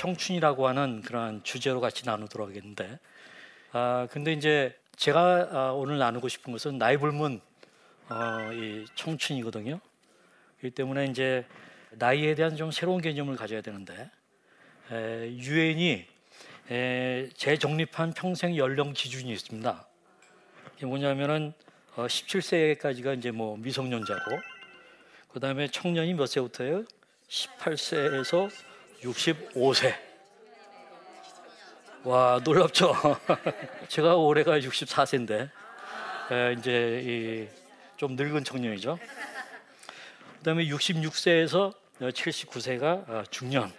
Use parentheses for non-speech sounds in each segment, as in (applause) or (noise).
청춘이라고 하는 그런 주제로 같이 나누도록 하겠는데, 아 근데 이제 제가 아, 오늘 나누고 싶은 것은 나이 불문 어, 이 청춘이거든요. 그렇기 때문에 이제 나이에 대한 좀 새로운 개념을 가져야 되는데 유엔이 재정립한 평생 연령 기준이 있습니다. 이게 뭐냐면은 어, 17세까지가 이제 뭐 미성년자고 그 다음에 청년이 몇 세부터예요? 18세에서 65세. 와 놀랍죠? (laughs) 제가 올해가 64세인데 에, 이제 좀 늙은 청년이죠. 그 다음에 66세에서 79세가 어, 중년,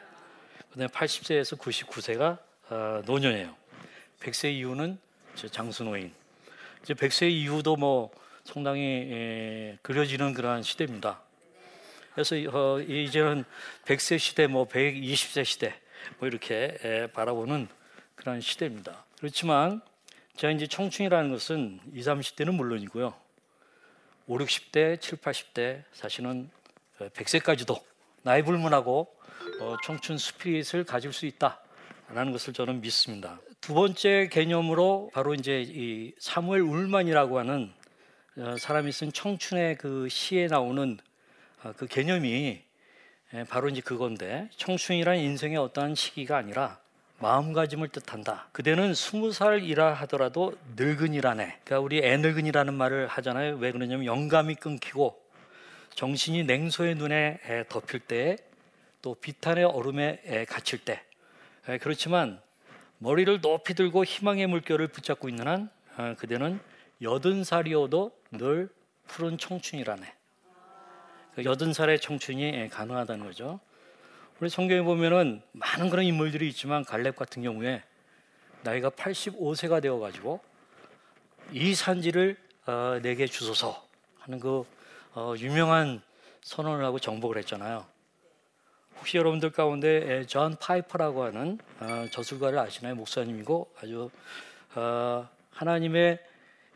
그 다음에 80세에서 99세가 어, 노년이에요. 100세 이후는 장수노인. 이제 100세 이후도 뭐 상당히 그려지는 그러한 시대입니다. 그래서 어, 이제는 100세 시대, 뭐 120세 시대 뭐 이렇게 바라보는 그런 시대입니다. 그렇지만 제가 이제 청춘이라는 것은 20, 30대는 물론이고요. 5, 60대, 7, 80대 사실은 100세까지도 나이 불문하고 어, 청춘 스피릿을 가질 수 있다라는 것을 저는 믿습니다. 두 번째 개념으로 바로 이제 이 사무엘 울만이라고 하는 어, 사람이 쓴 청춘의 그 시에 나오는 어, 그 개념이 바로 이제 그건데 청춘이란 인생의 어떠한 시기가 아니라 마음가짐을 뜻한다. 그대는 스무 살이라 하더라도 늙은이라네. 그러니까 우리 애늙은이라는 말을 하잖아요. 왜 그러냐면 영감이 끊기고 정신이 냉소의 눈에 덮일 때, 또 비탄의 얼음에 갇힐 때. 그렇지만 머리를 높이 들고 희망의 물결을 붙잡고 있는 한 어, 그대는 여든 살이어도 늘 푸른 청춘이라네. 그 여든 살의 청춘이 가능하다는 거죠. 우리 성경에 보면은 많은 그런 인물들이 있지만 갈렙 같은 경우에 나이가 85세가 되어 가지고 이 산지를 어, 내게 주소서 하는 그 어, 유명한 선언을 하고 정복을 했잖아요. 혹시 여러분들 가운데 존 파이퍼라고 하는 어, 저술가를 아시나요? 목사님이고 아주 어, 하나님의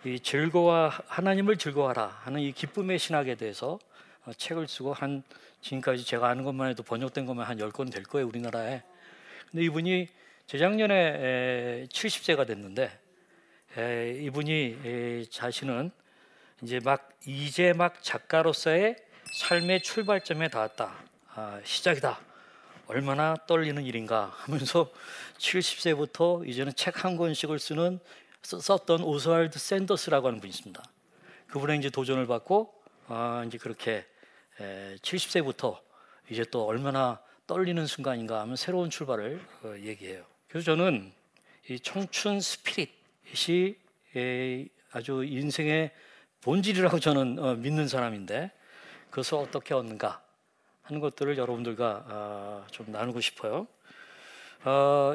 이 즐거워 하나님을 즐거워하라 하는 이 기쁨의 신학에 대해서 어, 책을 쓰고 한 지금까지 제가 아는 것만 해도 번역된 것만 한 10권 될 거예요, 우리나라에. 근데 이분이 재작년에 70세가 됐는데 이분이 자신은 이제 막 이제 막 작가로서의 삶의 출발점에 닿았다. 아, 시작이다. 얼마나 떨리는 일인가 하면서 70세부터 이제는 책 한 권씩을 쓰는 썼던 오스왈드 샌더스라고 하는 분이 있습니다. 그분의 이제 도전을 받고 아, 이제 그렇게 70세부터 이제 또 얼마나 떨리는 순간인가 하면 새로운 출발을 어, 얘기해요. 그래서 저는 이 청춘 스피릿이 아주 인생의 본질이라고 저는 어, 믿는 사람인데 그것을 어떻게 얻는가 하는 것들을 여러분들과 어, 좀 나누고 싶어요.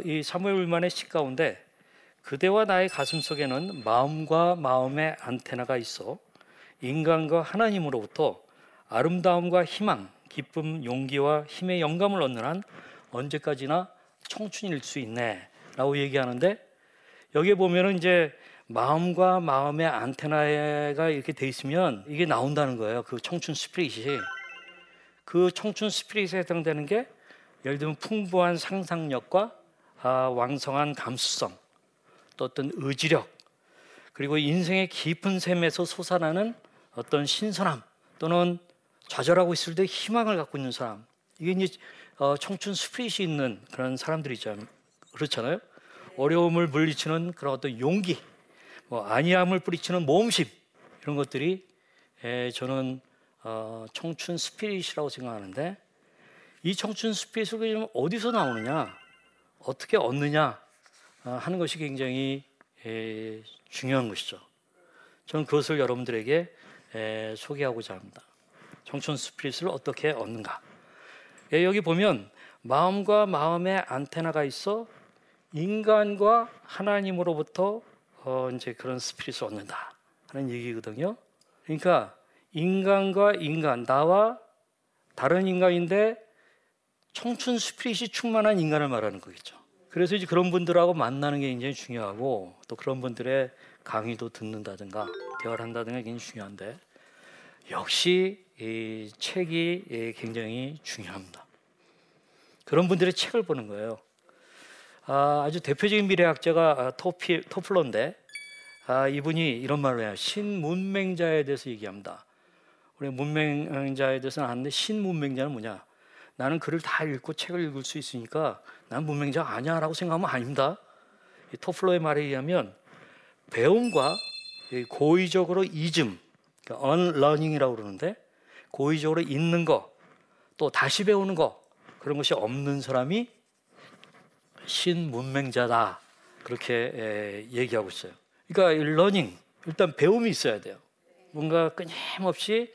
이 사무엘 울만의 시 가운데 그대와 나의 가슴 속에는 마음과 마음의 안테나가 있어 인간과 하나님으로부터 아름다움과 희망, 기쁨, 용기와 힘의 영감을 얻는 한 언제까지나 청춘일 수 있네라고 얘기하는데 여기에 보면은 이제 마음과 마음의 안테나가 이렇게 돼 있으면 이게 나온다는 거예요. 그 청춘 스피릿이 그 청춘 스피릿에 해당되는 게 예를 들면 풍부한 상상력과 아, 왕성한 감수성, 또 어떤 의지력, 그리고 인생의 깊은 샘에서 솟아나는 어떤 신선함 또는 좌절하고 있을 때 희망을 갖고 있는 사람 이게 이제 어, 청춘 스피릿이 있는 그런 사람들이 있잖아요. 그렇잖아요. 어려움을 물리치는 그런 어떤 용기, 뭐 안이함을 뿌리치는 모험심 이런 것들이 에, 저는 어, 청춘 스피릿이라고 생각하는데 이 청춘 스피릿을 어디서 나오느냐, 어떻게 얻느냐 어, 하는 것이 굉장히 에, 중요한 것이죠. 저는 그것을 여러분들에게 에, 소개하고자 합니다. 청춘 스피릿을 어떻게 얻는가? 예, 여기 보면 마음과 마음의 안테나가 있어 인간과 하나님으로부터 어, 이제 그런 스피릿을 얻는다 하는 얘기거든요. 그러니까 인간과 인간, 나와 다른 인간인데 청춘 스피릿이 충만한 인간을 말하는 거겠죠. 그래서 이제 그런 분들하고 만나는 게 굉장히 중요하고 또 그런 분들의 강의도 듣는다든가 대화를 한다든가 굉장히 중요한데 역시 이 책이 굉장히 중요합니다. 그런 분들의 책을 보는 거예요. 아, 아주 대표적인 미래학자가 아, 토피, 토플러인데 아, 이분이 이런 말을 해요. 신문맹자에 대해서 얘기합니다. 우리 문맹자에 대해서는 아는데 신문맹자는 뭐냐? 나는 글을 다 읽고 책을 읽을 수 있으니까 난 문맹자 아니야 라고 생각하면 아닙니다. 이 토플러의 말에 의하면 배움과 고의적으로 이즘, 그러니까 unlearning이라고 그러는데 고의적으로 읽는 거, 또 다시 배우는 거 그런 것이 없는 사람이 신문맹자다 그렇게 얘기하고 있어요. 그러니까 learning 일단 배움이 있어야 돼요. 뭔가 끊임없이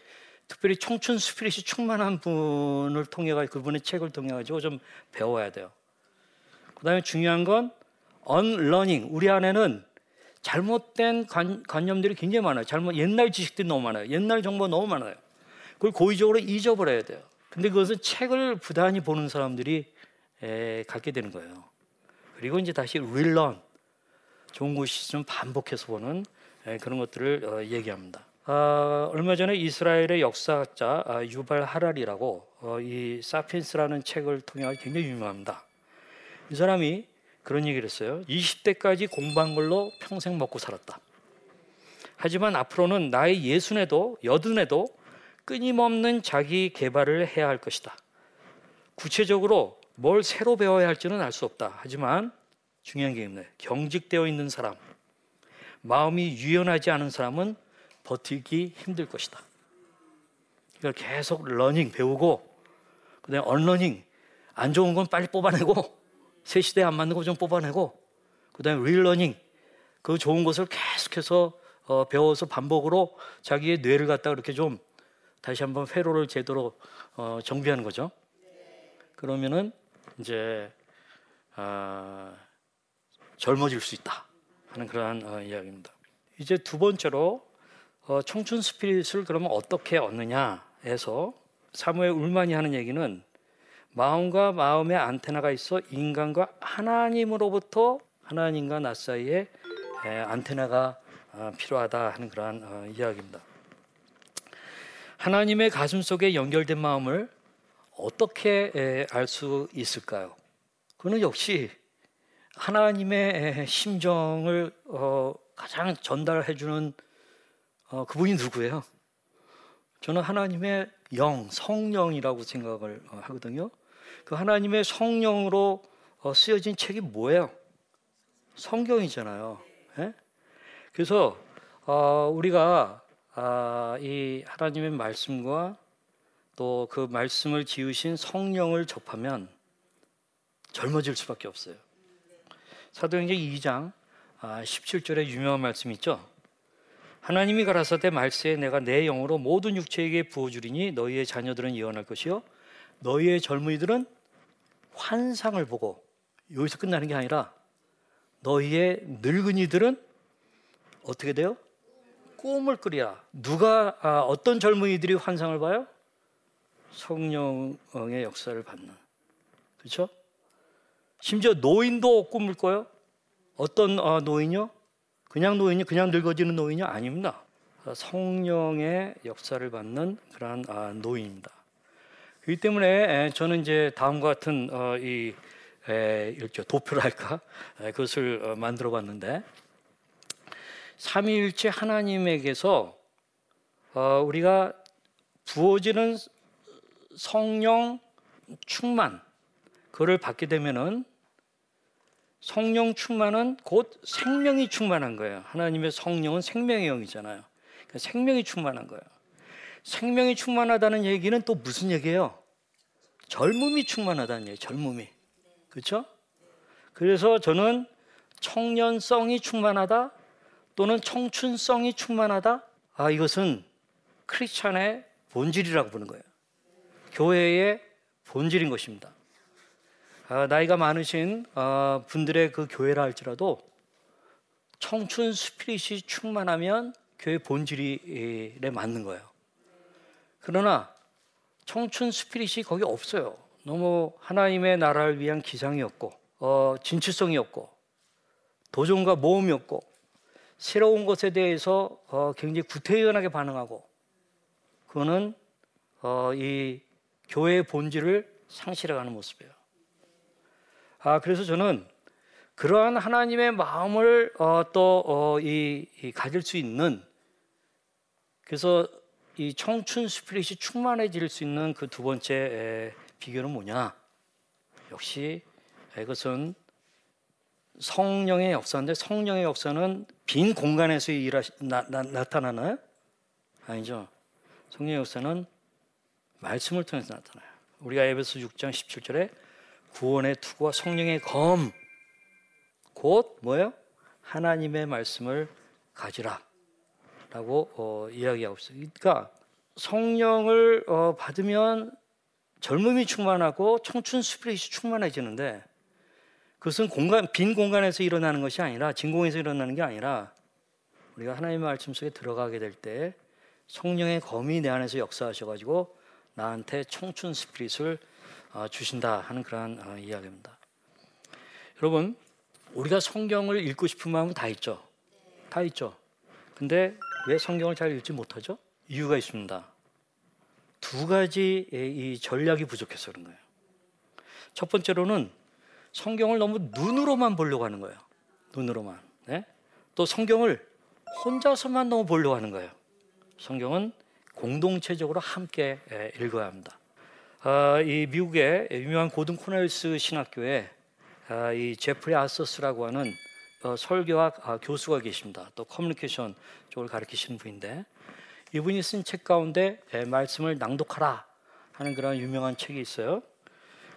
특별히 청춘 spirit이 충만한 분을 통해 가 그분의 책을 통해 가지고 좀 배워야 돼요. 그다음에 중요한 건 unlearning. 우리 안에는 잘못된 관, 관념들이 굉장히 많아요. 잘못 옛날 지식들이 너무 많아요. 옛날 정보가 너무 많아요. 그걸 고의적으로 잊어버려야 돼요. 근데 그것은 책을 부단히 보는 사람들이 에, 갖게 되는 거예요. 그리고 이제 다시 relearn. 좋은 것이 좀 반복해서 보는 에, 그런 것들을 어, 얘기합니다. 아, 얼마 전에 이스라엘의 역사학자 아, 유발 하랄이라고 어, 이 사피엔스라는 책을 통해 굉장히 유명합니다. 이 사람이 그런 얘기를 했어요. 20대까지 공부한 걸로 평생 먹고 살았다. 하지만 앞으로는 나의 예순에도 여든에도 끊임없는 자기 개발을 해야 할 것이다. 구체적으로 뭘 새로 배워야 할지는 알 수 없다. 하지만 중요한 게 있네. 경직되어 있는 사람, 마음이 유연하지 않은 사람은 버티기 힘들 것이다. 그러니까 계속 learning 배우고 그다음에 unlearning 안 좋은 건 빨리 뽑아내고 새 시대에 안 맞는 거 좀 뽑아내고 그다음에 릴러닝 그 좋은 것을 계속해서 어, 배워서 반복으로 자기의 뇌를 갖다 이렇게 좀 다시 한번 회로를 제대로 어, 정비하는 거죠. 그러면은 이제 아, 젊어질 수 있다 하는 그러한 어, 이야기입니다. 이제 두 번째로 어, 청춘 스피릿을 그러면 어떻게 얻느냐 해서 사무엘 울만이 하는 얘기는 마음과 마음의 안테나가 있어 인간과 하나님으로부터 하나님과 나 사이에 에, 안테나가 어, 필요하다 하는 그러한 어, 이야기입니다. 하나님의 가슴 속에 연결된 마음을 어떻게 알 수 있을까요? 그는 역시 하나님의 심정을 어, 가장 전달해 주는 어, 그분이 누구예요? 저는 하나님의 영, 성령이라고 생각을 어, 하거든요. 그 하나님의 성령으로 어, 쓰여진 책이 뭐예요? 성경이잖아요. 예? 그래서 어, 우리가 아, 이 하나님의 말씀과 또 그 말씀을 지으신 성령을 접하면 젊어질 수밖에 없어요. 사도행전 2장 17절에 아, 유명한 말씀 있죠. 하나님이 가라사대 말세에 내가 내 영으로 모든 육체에게 부어주리니 너희의 자녀들은 예언할 것이요 너희의 젊은이들은 환상을 보고 여기서 끝나는 게 아니라 너희의 늙은이들은 어떻게 돼요? 꿈을 꾸리라. 누가 아, 어떤 젊은이들이 환상을 봐요? 성령의 역사를 받는. 그렇죠? 심지어 노인도 꿈을 꿔요. 어떤 어, 노인요? 그냥 노인이 그냥 늙어지는 노인이 아닙니다. 성령의 역사를 받는 그러한 아, 노인입니다. 그렇기 때문에 저는 이제 다음과 같은 어, 이 이렇게 도표랄까 그것을 어, 만들어 봤는데 삼위일체 하나님에게서 어, 우리가 부어지는 성령 충만 그를 받게 되면은 성령 충만은 곧 생명이 충만한 거예요. 하나님의 성령은 생명의 영이잖아요. 그러니까 생명이 충만한 거예요. 생명이 충만하다는 얘기는 또 무슨 얘기예요? 젊음이 충만하다는 얘기, 젊음이. 그렇죠? 그래서 저는 청년성이 충만하다 또는 청춘성이 충만하다. 아, 이것은 크리스찬의 본질이라고 보는 거예요. 교회의 본질인 것입니다. 아, 나이가 많으신 아, 분들의 그 교회라 할지라도 청춘 스피릿이 충만하면 교회 본질에 맞는 거예요. 그러나 청춘 스피릿이 거기 없어요. 너무 하나님의 나라를 위한 기상이 없고 어, 진취성이 없고 도전과 모험이 없고 새로운 것에 대해서 어, 굉장히 구태연하게 반응하고 그거는 어, 이 교회의 본질을 상실해가는 모습이에요. 아, 그래서 저는 그러한 하나님의 마음을 어, 또이 어, 가질 수 있는 그래서 이 청춘 스피릿이 충만해질 수 있는 그 두 번째 에, 비결은 뭐냐? 역시 이것은 성령의 역사인데 성령의 역사는 빈 공간에서 일하시, 나, 나, 나 타나나요? 아니죠. 성령의 역사는 말씀을 통해서 나타나요. 우리가 에베소 6장 17절에 구원의 투구와 성령의 검, 곧 뭐예요? 하나님의 말씀을 가지라. 라고 어, 이야기하고 있어요. 그러니까 성령을 어, 받으면 젊음이 충만하고 청춘 스피릿이 충만해지는데 그것은 공간 빈 공간에서 일어나는 것이 아니라 진공에서 일어나는 게 아니라 우리가 하나님의 말씀 속에 들어가게 될 때 성령의 검이 내 안에서 역사하셔가지고 나한테 청춘 스피릿을 어, 주신다 하는 그러한 어, 이야기입니다. 여러분 우리가 성경을 읽고 싶은 마음은 다 있죠. 다 있죠. 근데 왜 성경을 잘 읽지 못하죠? 이유가 있습니다. 두 가지 이 전략이 부족해서 그런 거예요. 첫 번째로는 성경을 너무 눈으로만 보려고 하는 거예요. 눈으로만. 네? 또 성경을 혼자서만 너무 보려고 하는 거예요. 성경은 공동체적으로 함께 읽어야 합니다. 아, 이 미국의 유명한 고든 코넬스 신학교에 아, 이 제프리 아서스라고 하는 어, 설교학 아, 교수가 계십니다. 또 커뮤니케이션 쪽을 가르치시는 분인데 이분이 쓴 책 가운데 말씀을 낭독하라 하는 그런 유명한 책이 있어요.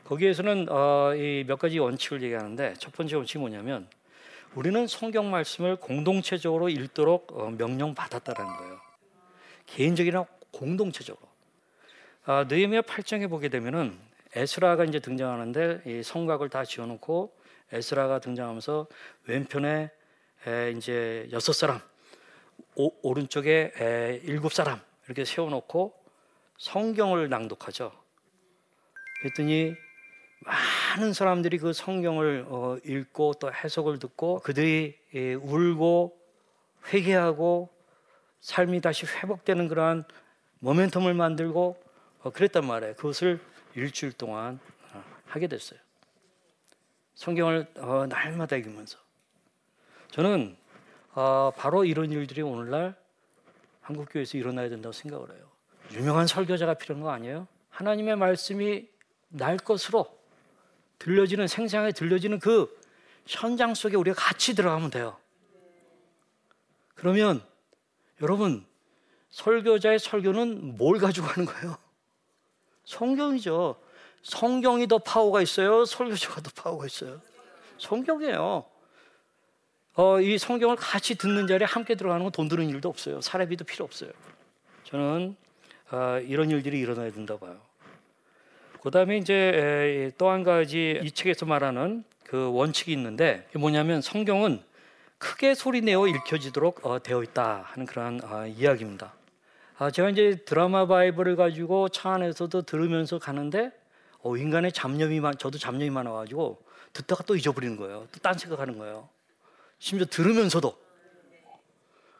거기에서는 어, 몇 가지 원칙을 얘기하는데 첫 번째 원칙이 뭐냐면 우리는 성경 말씀을 공동체적으로 읽도록 어, 명령 받았다라는 거예요. 개인적이나 공동체적으로. 아, 느헤미야 8장에 보게 되면은 에스라가 이제 등장하는데 이 성곽을 다 지어놓고 에스라가 등장하면서 왼편에 에, 이제 여섯 사람, 오, 오른쪽에 에, 일곱 사람 이렇게 세워놓고 성경을 낭독하죠. 그랬더니 많은 사람들이 그 성경을 어, 읽고 또 해석을 듣고 그들이 예, 울고 회개하고 삶이 다시 회복되는 그러한 모멘텀을 만들고 어, 그랬단 말이에요. 그것을 일주일 동안 어, 하게 됐어요. 성경을 어, 날마다 읽으면서 저는 어, 바로 이런 일들이 오늘날 한국 교회에서 일어나야 된다고 생각을 해요. 유명한 설교자가 필요한 거 아니에요? 하나님의 말씀이 날 것으로 들려지는 생생하게 들려지는 그 현장 속에 우리가 같이 들어가면 돼요. 그러면 여러분 설교자의 설교는 뭘 가지고 가는 거예요? 성경이죠. 성경이 더 파워가 있어요. 설교자가 더 파워가 있어요. 성경이에요. 어, 이 성경을 같이 듣는 자리에 함께 들어가는 건 돈 드는 일도 없어요. 사례비도 필요 없어요. 저는 어, 이런 일들이 일어나야 된다 봐요. 그다음에 이제 또 한 가지 이 책에서 말하는 그 원칙이 있는데 뭐냐면 성경은 크게 소리 내어 읽혀지도록 어, 되어 있다 하는 그런 어, 이야기입니다. 아, 제가 이제 드라마 바이블을 가지고 차 안에서도 들으면서 가는데 어, 인간의 잡념이 많, 저도 잡념이 많아가지고 듣다가 또 잊어버리는 거예요. 또 딴 생각하는 거예요. 심지어 들으면서도.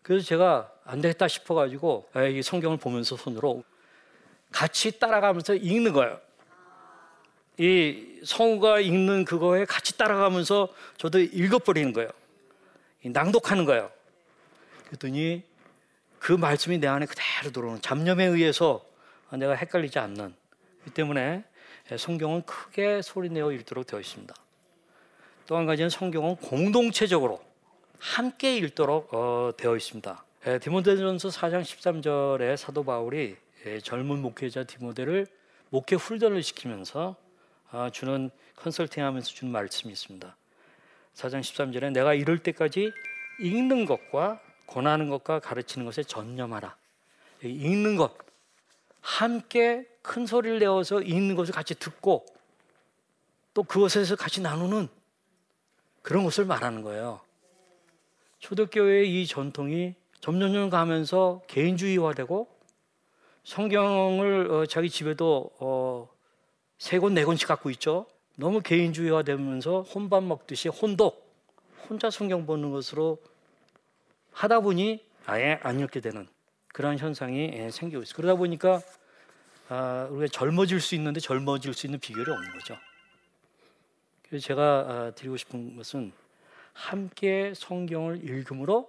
그래서 제가 안 되겠다 싶어가지고 이 성경을 보면서 손으로 같이 따라가면서 읽는 거예요. 이 성우가 읽는 그거에 같이 따라가면서 저도 읽어버리는 거예요. 낭독하는 거예요. 그랬더니 그 말씀이 내 안에 그대로 들어오는 잡념에 의해서 내가 헷갈리지 않는 이 때문에 성경은 크게 소리내어 읽도록 되어 있습니다. 또 한 가지는 성경은 공동체적으로 함께 읽도록 어, 되어 있습니다. 디모데전서 4장 13절에 사도 바울이 젊은 목회자 디모데를 목회 훈련을 시키면서 아, 주는 컨설팅하면서 주는 말씀이 있습니다. 4장 13절에 내가 이럴 때까지 읽는 것과 권하는 것과 가르치는 것에 전념하라. 읽는 것 함께 큰 소리를 내어서 읽는 것을 같이 듣고 또 그것에서 같이 나누는 그런 것을 말하는 거예요. 초대교회의 이 전통이 점점점 가면서 개인주의화되고 성경을 어, 자기 집에도 어, 세 권, 네 권씩 갖고 있죠. 너무 개인주의화 되면서 혼밥 먹듯이 혼독, 혼자 성경 보는 것으로 하다 보니 아예 안 읽게 되는 그런 현상이 예, 생기고 있어요. 그러다 보니까 아, 우리가 젊어질 수 있는데 젊어질 수 있는 비결이 없는 거죠. 그래서 제가 아, 드리고 싶은 것은 함께 성경을 읽음으로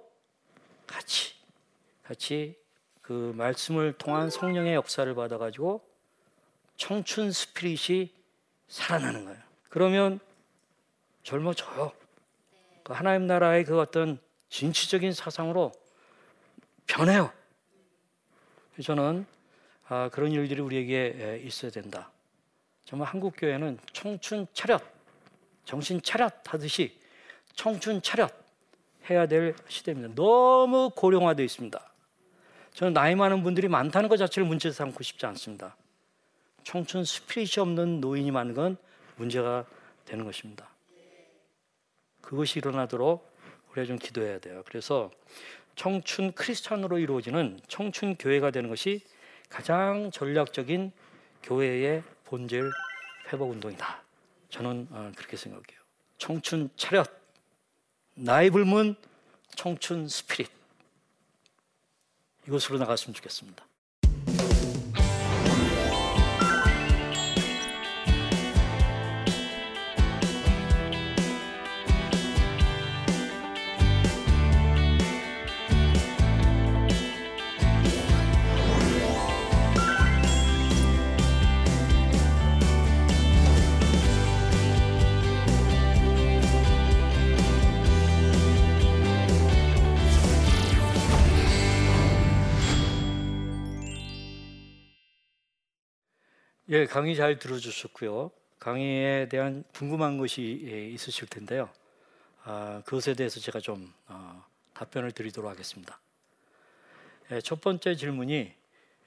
같이 같이 그 말씀을 통한 성령의 역사를 받아 가지고 청춘 스피릿이 살아나는 거예요. 그러면 젊어져요. 그 하나님 나라의 그 어떤 진취적인 사상으로 변해요. 저는 아, 그런 일들이 우리에게 있어야 된다. 정말 한국 교회는 청춘 차렷, 정신 차렷 하듯이 청춘 차렷 해야 될 시대입니다. 너무 고령화되어 있습니다. 저는 나이 많은 분들이 많다는 것 자체를 문제 삼고 싶지 않습니다. 청춘 스피릿이 없는 노인이 많은 건 문제가 되는 것입니다. 그것이 일어나도록 우리가 좀 기도해야 돼요. 그래서 청춘 크리스찬으로 이루어지는 청춘 교회가 되는 것이 가장 전략적인 교회의 본질 회복 운동이다. 저는 어, 그렇게 생각해요. 청춘 차렷, 나이 불문 청춘 스피릿 이것으로 나갔으면 좋겠습니다. 예, 강의 잘 들어주셨고요. 강의에 대한 궁금한 것이 예, 있으실 텐데요. 아, 그것에 대해서 제가 좀 어, 답변을 드리도록 하겠습니다. 예, 첫 번째 질문이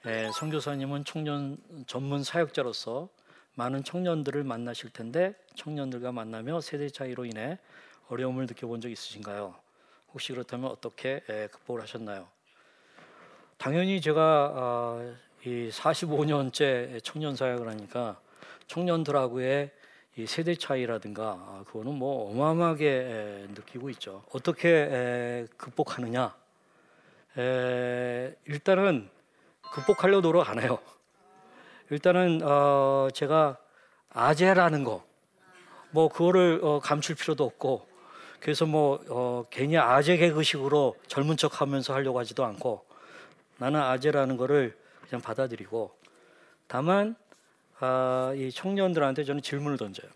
예, 성교사님은 청년 전문 사역자로서 많은 청년들을 만나실 텐데 청년들과 만나며 세대 차이로 인해 어려움을 느껴본 적 있으신가요? 혹시 그렇다면 어떻게 예, 극복을 하셨나요? 당연히 제가 어, 이 45년째 청년 사역을 하니까 청년들하고의 이 세대 차이라든가 아, 그거는 뭐 어마어마하게 느끼고 있죠. 어떻게 극복하느냐? 일단은 극복하려 노력 안 해요. 일단은 어 제가 아재라는 거, 뭐 그거를 어 감출 필요도 없고, 그래서 뭐어 괜히 아재 개그식으로 젊은 척하면서 하려고 하지도 않고, 나는 아재라는 거를 그냥 받아들이고 다만 아, 이 청년들한테 저는 질문을 던져요.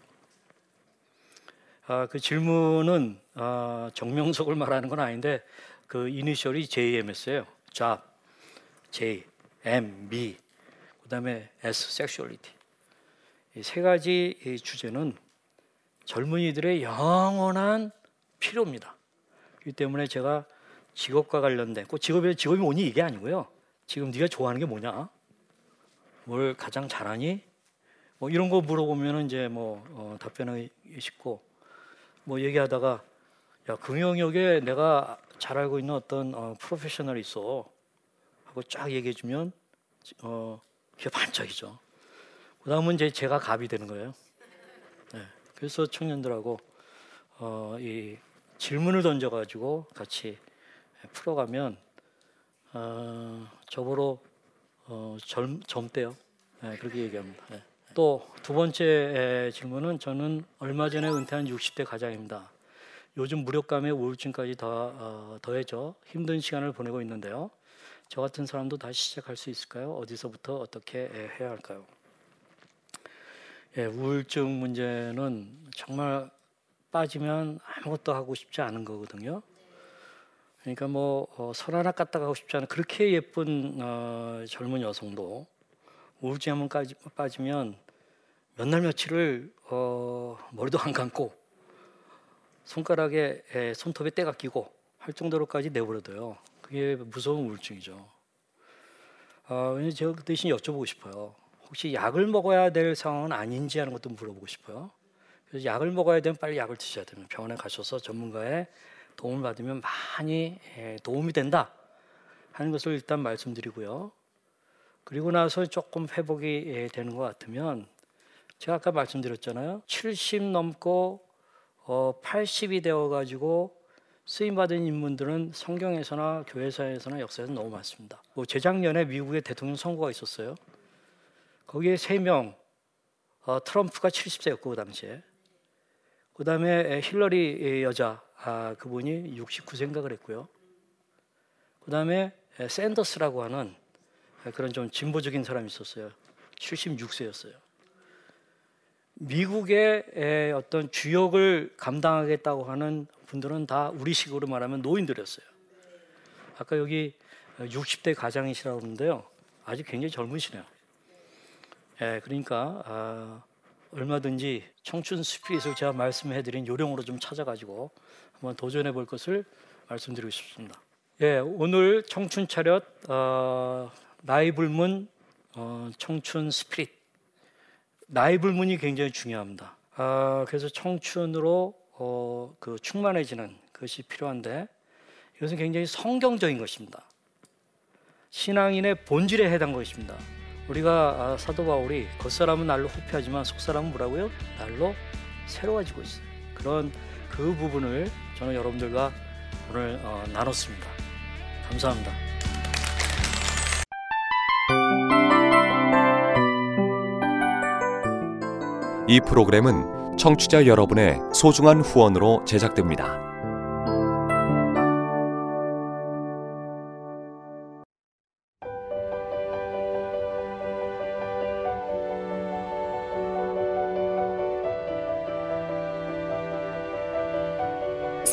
아, 그 질문은 아, 정명석을 말하는 건 아닌데 그 이니셜이 JMS예요. job, J, M, me, 그다음에 S, sexuality. 이 세 가지 이 주제는 젊은이들의 영원한 필요입니다. 그 때문에 제가 직업과 관련된 꼭 직업이 직업이 뭐니 이게 아니고요. 지금 네가 좋아하는 게 뭐냐? 뭘 가장 잘하니? 뭐 이런 거 물어보면 이제 뭐 어, 답변하기 쉽고 뭐 얘기하다가 야 금영역에 내가 잘 알고 있는 어떤 어, 프로페셔널이 있어 하고 쫙 얘기해주면 어 그게 (laughs) 반짝이죠. 그다음은 이제 제가 갑이 되는 거예요. 네. 그래서 청년들하고 어, 이 질문을 던져가지고 같이 풀어가면 어, 저보로 어, 젊, 젊대요. 네, 그렇게 얘기합니다. 네. 또두 번째 질문은 저는 얼마 전에 은퇴한 60대 가장입니다. 요즘 무력감에 우울증까지 더 어, 더해져 힘든 시간을 보내고 있는데요. 저 같은 사람도 다시 시작할 수 있을까요? 어디서부터 어떻게 해야 할까요? 예, 우울증 문제는 정말 빠지면 아무것도 하고 싶지 않은 거거든요. 그러니까 뭐 어, 하나 깠다 가고 싶지 않은 그렇게 예쁜 어, 젊은 여성도 우울증 한번 빠지면 몇 날 며칠을 어, 머리도 안 감고 손가락에 에, 손톱에 때가 끼고 할 정도로까지 내버려둬요. 그게 무서운 우울증이죠. 어, 제가 그 대신 여쭤보고 싶어요. 혹시 약을 먹어야 될 상황은 아닌지 하는 것도 물어보고 싶어요. 그래서 약을 먹어야 되면 빨리 약을 드셔야 되면 병원에 가셔서 전문가의 도움을 받으면 많이 예, 도움이 된다 하는 것을 일단 말씀드리고요. 그리고 나서 조금 회복이 예, 되는 것 같으면 제가 아까 말씀드렸잖아요. 70 넘고 80이 어, 되어 가지고 쓰임 받은 인물들은 성경에서나 교회사에서나 역사에서 너무 많습니다. 뭐 재작년에 미국의 대통령 선거가 있었어요. 거기에 세 명, 어, 트럼프가 70세였고 그 당시에, 그 다음에 힐러리 여자 아, 그분이 69세인가 그랬고요. 그 다음에 샌더스라고 하는 그런 좀 진보적인 사람이 있었어요. 76세였어요. 미국의 어떤 주역을 감당하겠다고 하는 분들은 다 우리식으로 말하면 노인들이었어요. 아까 여기 60대 가장이시라고 하는데요. 아직 굉장히 젊으시네요. 예, 그러니까 아, 얼마든지 청춘 스피릿을 제가 말씀해드린 요령으로 좀 찾아가지고 한번 도전해 볼 것을 말씀드리고 싶습니다. 예, 오늘 청춘 차렷 어, 나이 불문 어, 청춘 스피릿 나이 불문이 굉장히 중요합니다. 아, 그래서 청춘으로 어, 그 충만해지는 것이 필요한데 이것은 굉장히 성경적인 것입니다. 신앙인의 본질에 해당 것입니다. 우리가 아, 사도 바울이 겉사람은 날로 후패하지만 속사람은 뭐라고요? 날로 새로워지고 있어요. 그런 그 부분을 저는 여러분들과 오늘 어, 나눴습니다. 감사합니다. 이 프로그램은 청취자 여러분의 소중한 후원으로 제작됩니다.